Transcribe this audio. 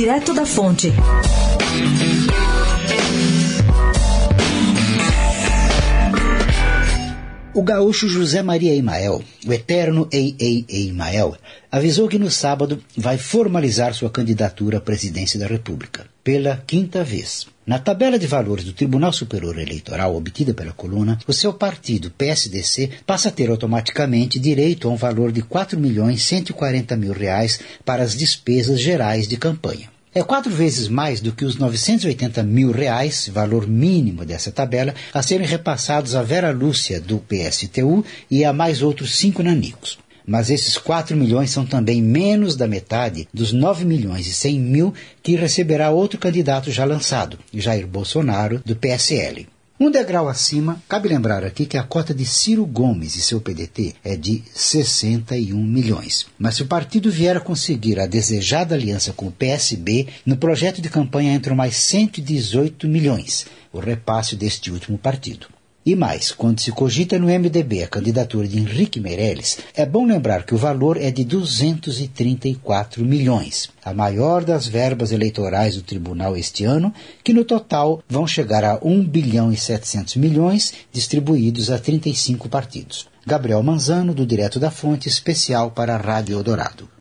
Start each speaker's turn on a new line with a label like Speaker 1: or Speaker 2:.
Speaker 1: Direto da Fonte.
Speaker 2: O gaúcho José Maria Imael, o eterno Ei Imael, avisou que no sábado vai formalizar sua candidatura à presidência da República, pela quinta vez. Na tabela de valores do Tribunal Superior Eleitoral obtida pela coluna, o seu partido, PSDC, passa a ter automaticamente direito a um valor de R$ 4 milhões 140 mil reais para as despesas gerais de campanha. É quatro vezes mais do que os 980 mil reais, valor mínimo dessa tabela, a serem repassados a Vera Lúcia, do PSTU, e a mais outros cinco nanicos. Mas esses 4 milhões são também menos da metade dos 9 milhões e 100 mil que receberá outro candidato já lançado, Jair Bolsonaro, do PSL. Um degrau acima, cabe lembrar aqui que a cota de Ciro Gomes e seu PDT é de 61 milhões. Mas se o partido vier a conseguir a desejada aliança com o PSB, no projeto de campanha entram mais 118 milhões, o repasse deste último partido. E mais, quando se cogita no MDB a candidatura de Henrique Meirelles, é bom lembrar que o valor é de 234 milhões, a maior das verbas eleitorais do tribunal este ano, que no total vão chegar a 1 bilhão e 700 milhões, distribuídos a 35 partidos. Gabriel Manzano, do Direto da Fonte, especial para a Rádio Eldorado.